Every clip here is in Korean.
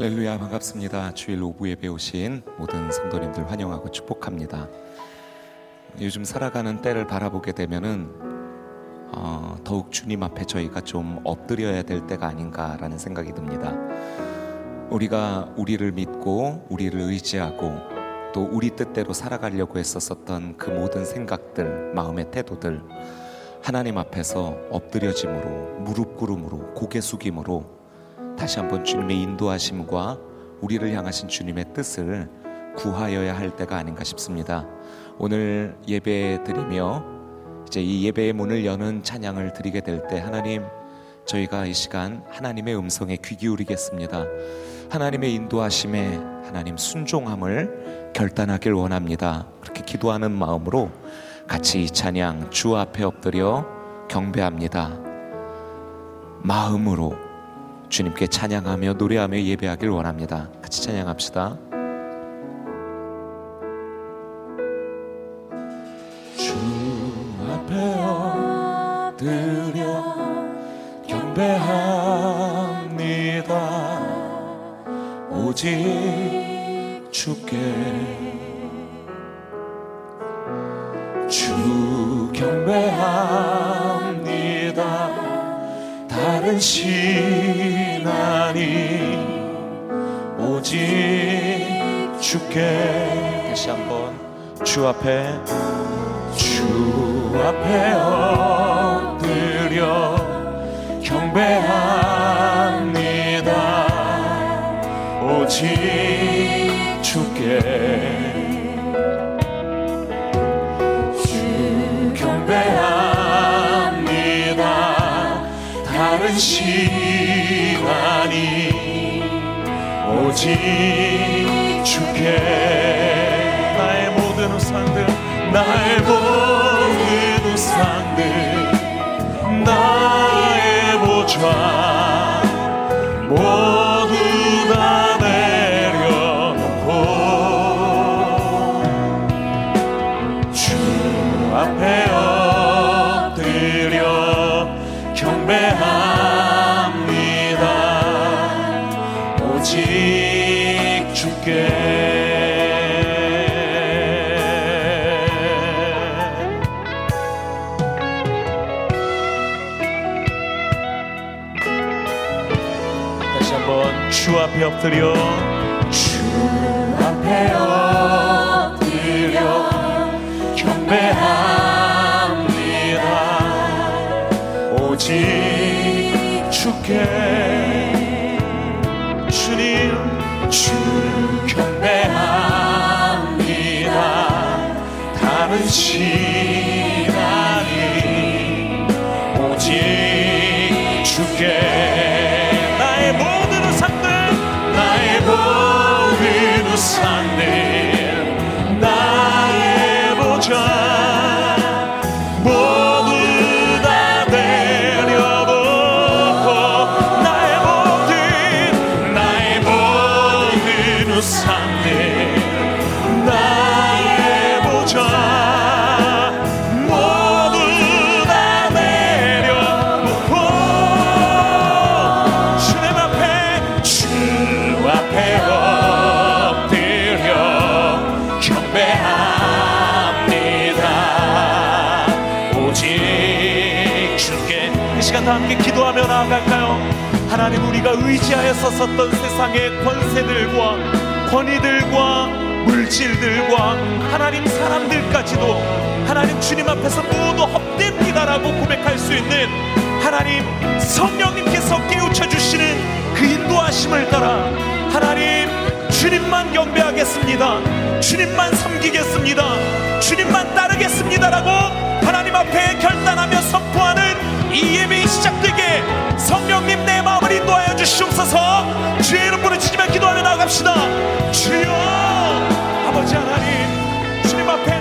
할렐루야 반갑습니다. 주일 오후 예배 오신 모든 성도님들 환영하고 축복합니다. 요즘 살아가는 때를 바라보게 되면은 어, 더욱 주님 앞에 저희가 좀 엎드려야 될 때가 아닌가라는 생각이 듭니다. 우리가 우리를 믿고 우리를 의지하고 또 우리 뜻대로 살아가려고 했었었던 그 모든 생각들, 마음의 태도들 하나님 앞에서 엎드려짐으로 무릎 꿇음으로 고개 숙임으로 다시 한번 주님의 인도하심과 우리를 향하신 주님의 뜻을 구하여야 할 때가 아닌가 싶습니다. 오늘 예배 드리며 이제 이 예배의 문을 여는 찬양을 드리게 될 때 하나님 저희가 이 시간 하나님의 음성에 귀 기울이겠습니다. 하나님의 인도하심에 하나님 순종함을 결단하길 원합니다. 그렇게 기도하는 마음으로 같이 이 찬양 주 앞에 엎드려 경배합니다. 마음으로 주님께 찬양하며 노래하며 예배하길 원합니다. 같이 찬양합시다. 주 앞에 엎드려 경배합니다. 오직 주께 주 경배합니다. 다른 신 하니 오직 주께 다시 한번 주 앞에 주 앞에 엎드려 경배합니다. 오직 주께 다른 시 오직 주께 나의 모든 우상들 나의 모든 우상들 나의 보좌 주 앞에 엎드려 주 앞에 엎드려. 경배합니다 오직 주께 주님 주 경배합니다. 다른 시 하나님 우리가 의지하여 섰었던 세상의 권세들과 권위들과 물질들과 하나님 사람들까지도 하나님 주님 앞에서 모두 헛됩니다라고 고백할 수 있는 하나님 성령님께서 깨우쳐 주시는 그 인도하심을 따라 하나님 주님만 경배하겠습니다. 주님만 섬기겠습니다. 주님만 따르겠습니다라고 하나님 앞에 결단하며 선포하는 이 예배가 시작되게 성령님 내 주시옵소서. 주의 이름 부르짖으며 기도하며 나갑시다. 주여 아버지 하나님 주님 앞에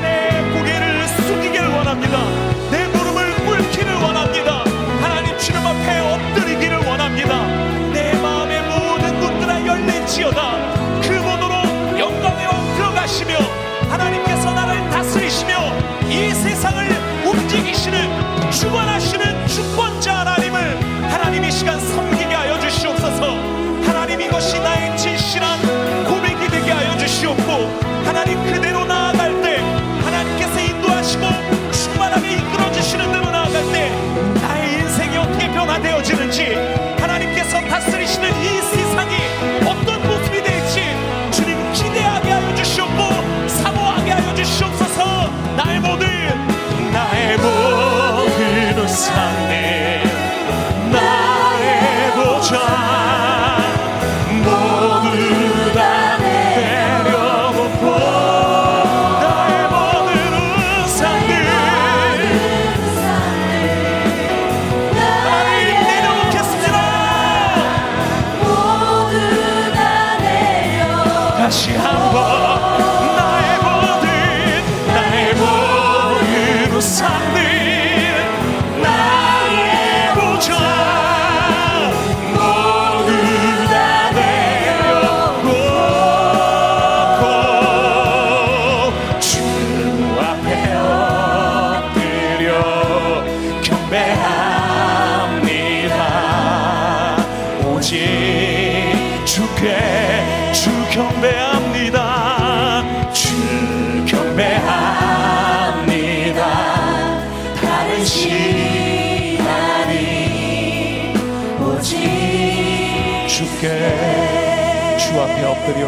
주께 주 앞에 엎드려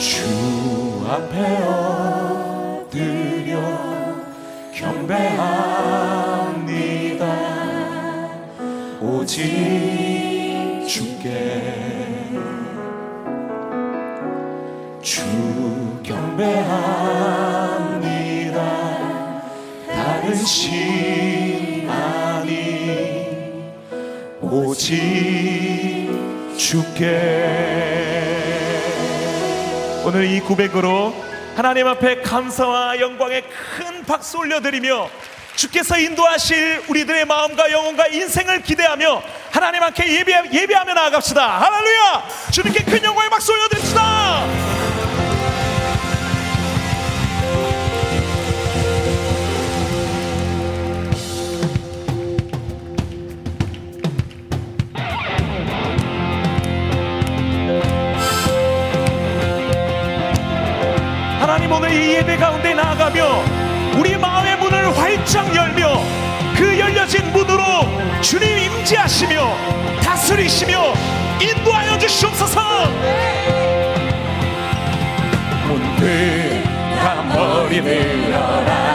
주 앞에 엎드려 경배합니다. 오직 주께 주 경배합니다. 다른 신 아니 오직 주께. 오늘 이 고백으로 하나님 앞에 감사와 영광의 큰 박수 올려드리며 주께서 인도하실 우리들의 마음과 영혼과 인생을 기대하며 하나님 앞에 예배, 예배하며 나아갑시다. 할렐루야! 주님께 큰 영광의 박수 올려드립시다! 활짝 열며 그 열려진 문으로 주님 임재하시며 다스리시며 인도하여 주시옵소서. 문을 다 머리 늘어라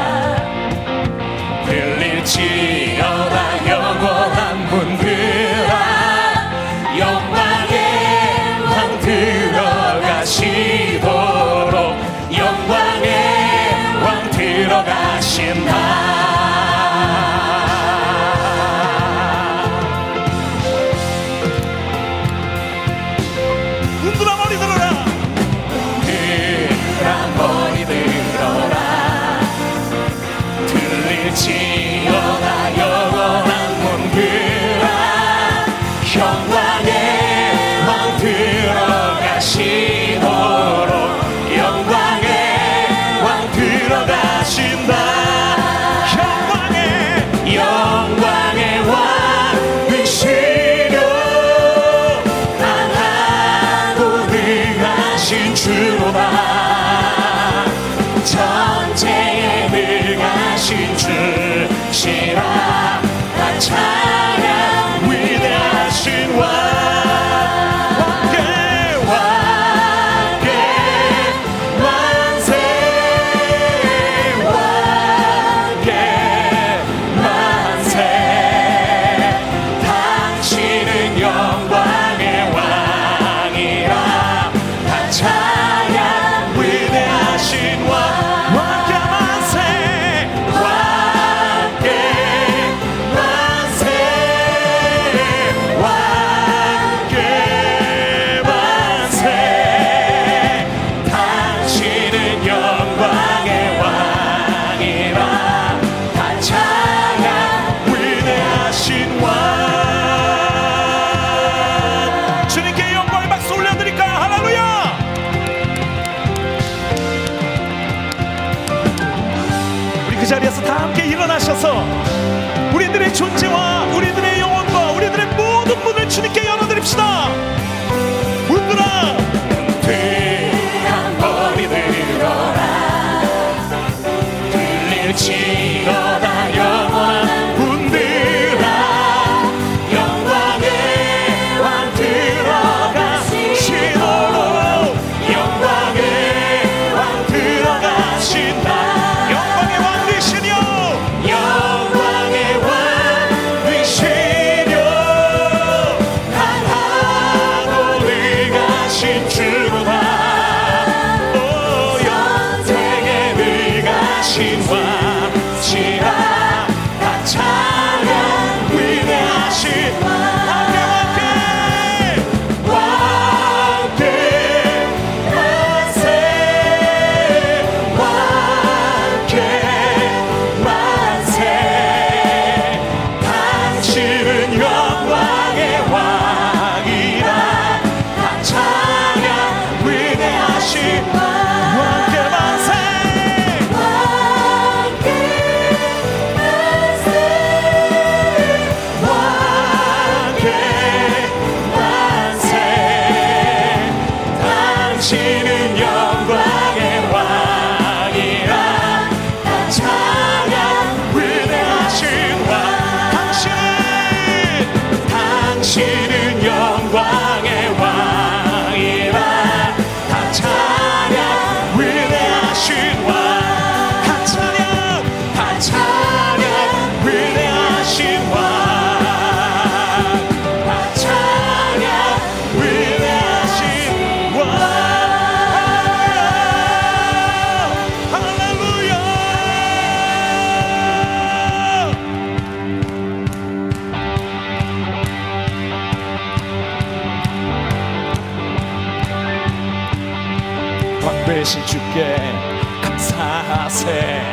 새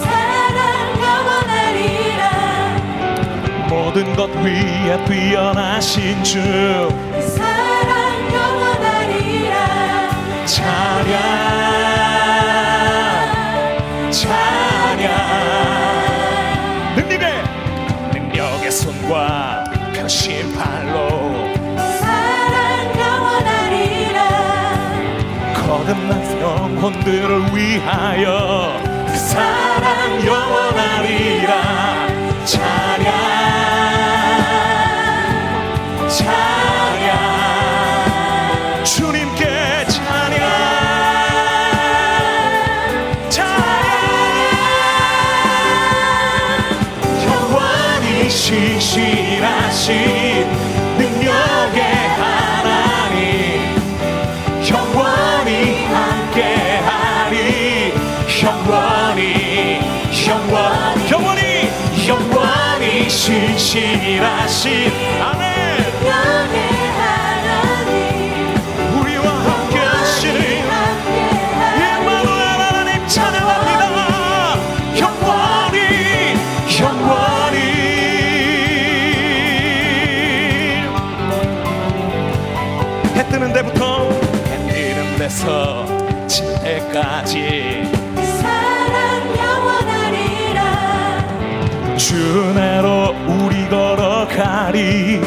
사랑 영원하리라. 모든 것 위에 뛰어나신 주. 사랑 영원하리라. 찬양 찬양. 능력의 능력의 손과 표신 발로 거듭난 영혼들을 위하여 그 사랑 영원하리라. 찬양 신실하신 아멘. 하나님 우리와 함께 하시는 예마누엘 하나님 찬양합니다. 때까지 주내로 우리 걸어가리.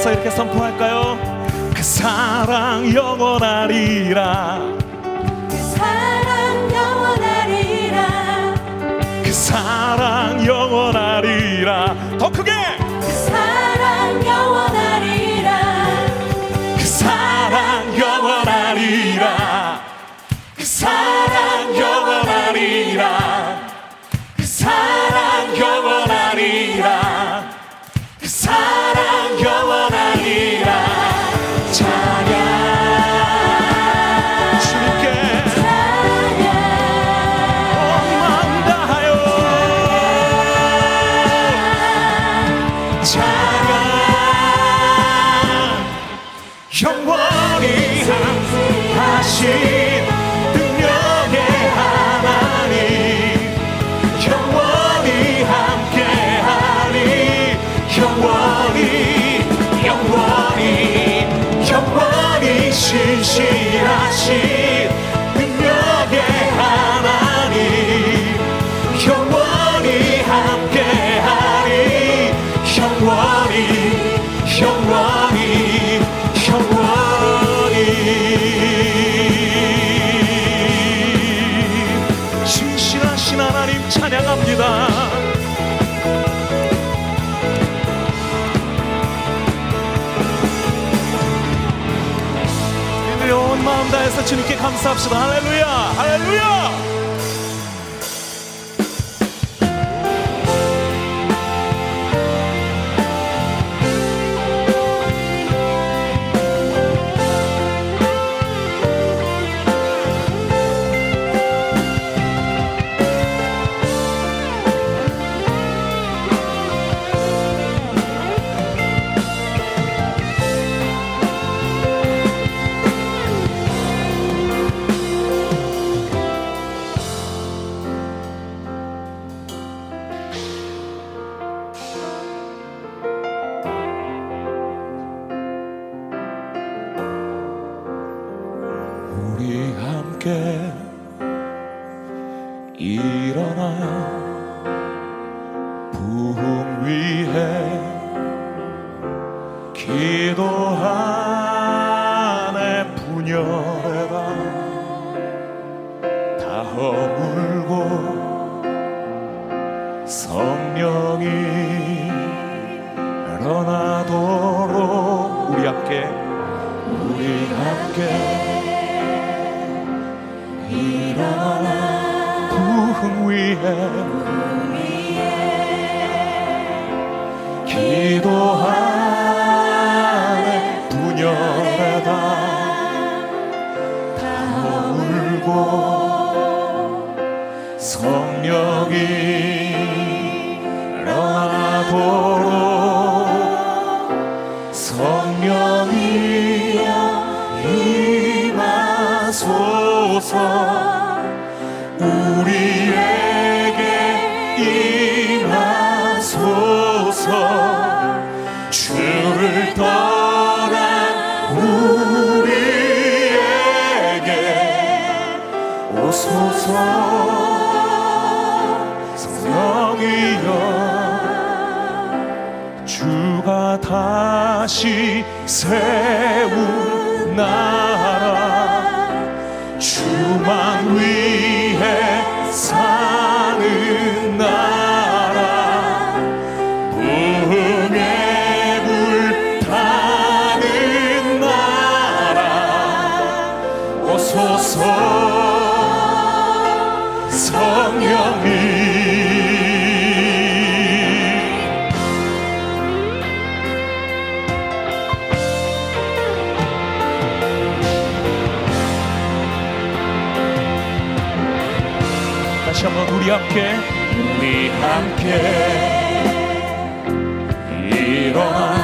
따라서 이렇게 선포할까요? 그 사랑 영원하리라. 그 사랑 영원하리라. 그 사랑 영원하리라. 더 크게! 경고 주님께 감사합시다. 할렐루야! 할렐루야! 허물고 성령이 일어나도록 우리 함께 우리 함께 일어나 부흥 위에 기도 않도록 성령이여 임하소서 우리에게 임하소서 주를 떠난 우리에게 오소서. 다시 세운 나. 함께 우리 함께. 이런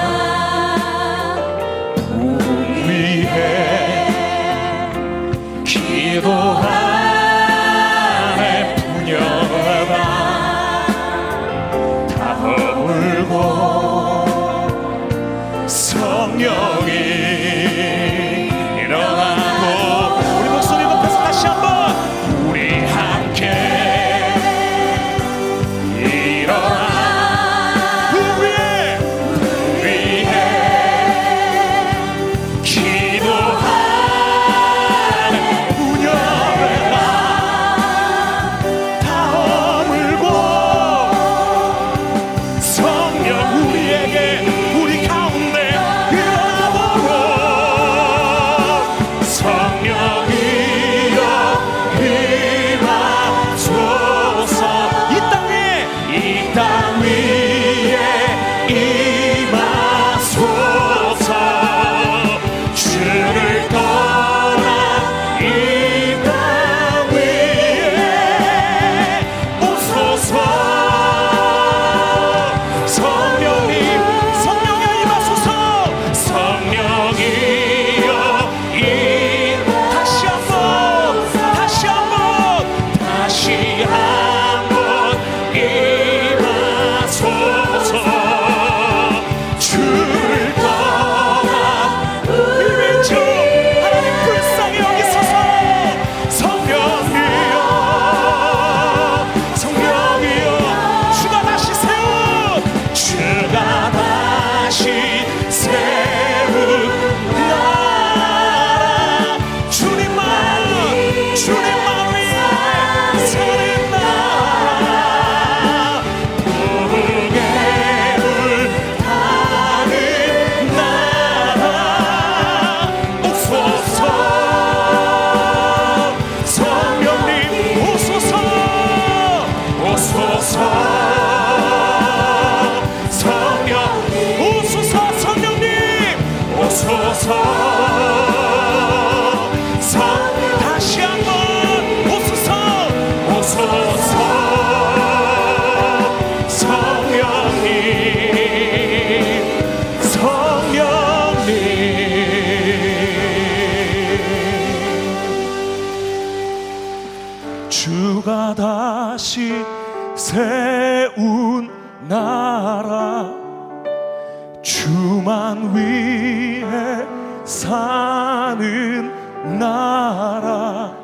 사는 나라.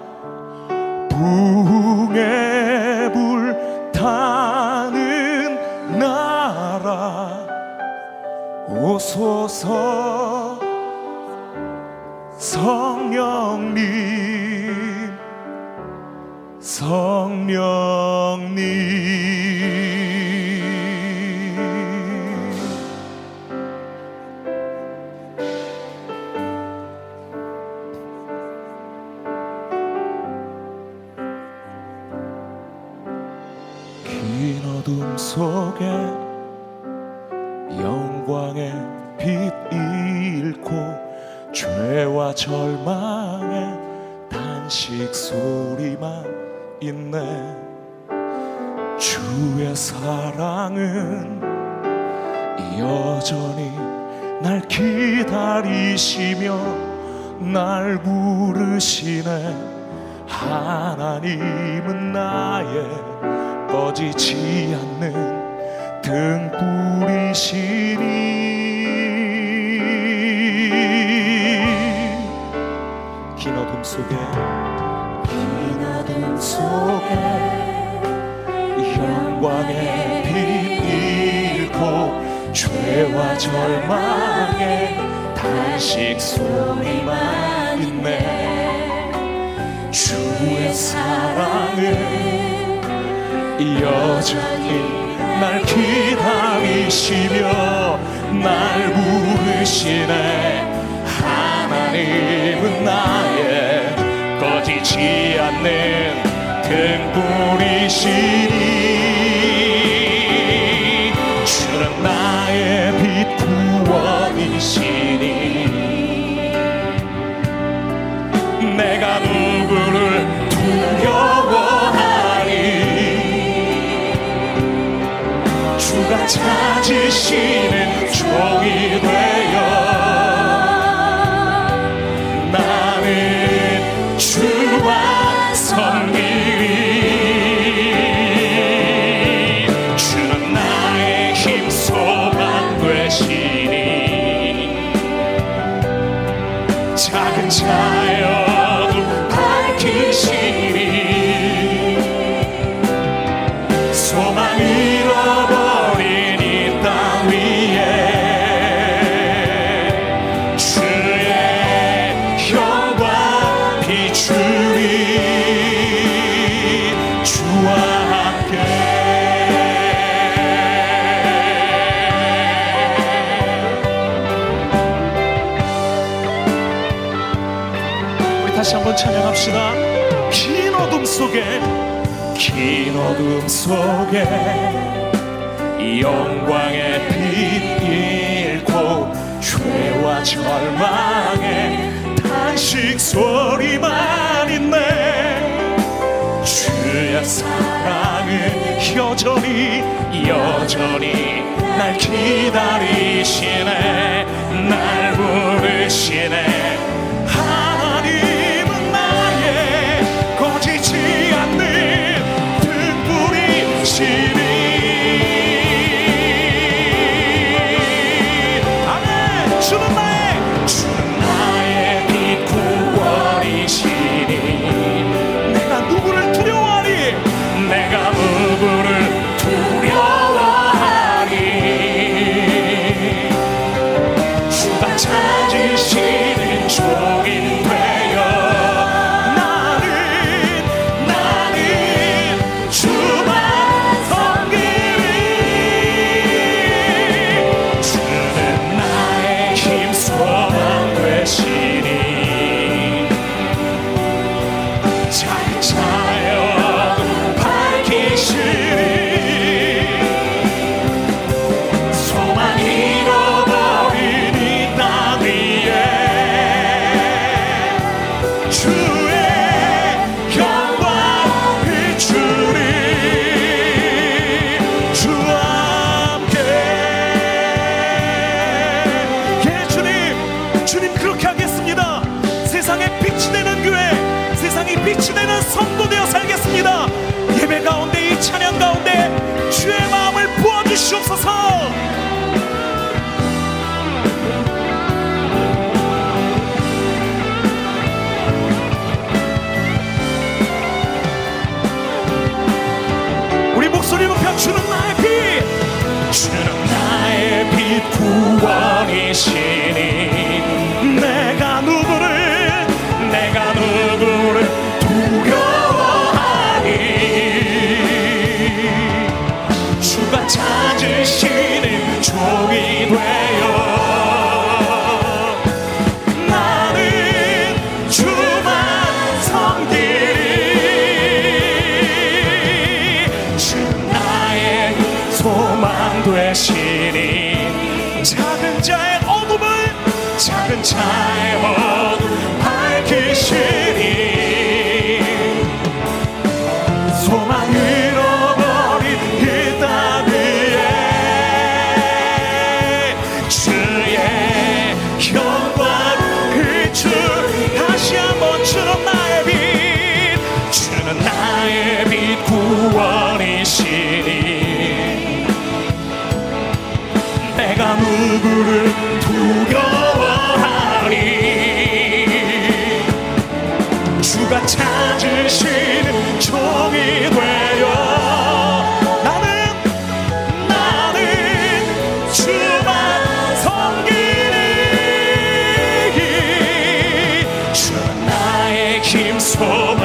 부흥에 불타는 나라. 오소서 성령님 성령님. 절망의 단식 소리만 있네. 주의 사랑은 여전히 날 기다리시며 날 부르시네. 하나님은 나의 꺼지지 않는 등불이시니 어둠 속에 긴 어둠 속에 영광의 빛 잃고 죄와 절망의 단식 소리만 있네. 주의 사랑은 여전히 날 기다리시며 날 부르시네. 하나님은 나의 꺼지지 않는 등불이시니 주는 나의 빛 구원이시니 내가 누구를 두려워하니 주가 찾으시는 종이 되어 주와 함께. 우리 다시 한번 찬양합시다. 긴 어둠 속에 긴 어둠 속에 영광의 빛 잃고 죄와 절망의 단식 소리만 있네. 주의 사랑은 여전히 여전히 날 기다리시네. 날 부르시네 주님 그렇게 하겠습니다. 세상에 빛이 되는 교회, 세상이 빛이 되는 성도 되어 살겠습니다. 예배 가운데 이 찬양 가운데 주의 마음을 부어 주시옵소서. 목소리 높여 주는 나의 빛 주는 나의 빛 구원이시니 되시니 작은 자의 어둠을 작은 자의 어둠 밝히시니 서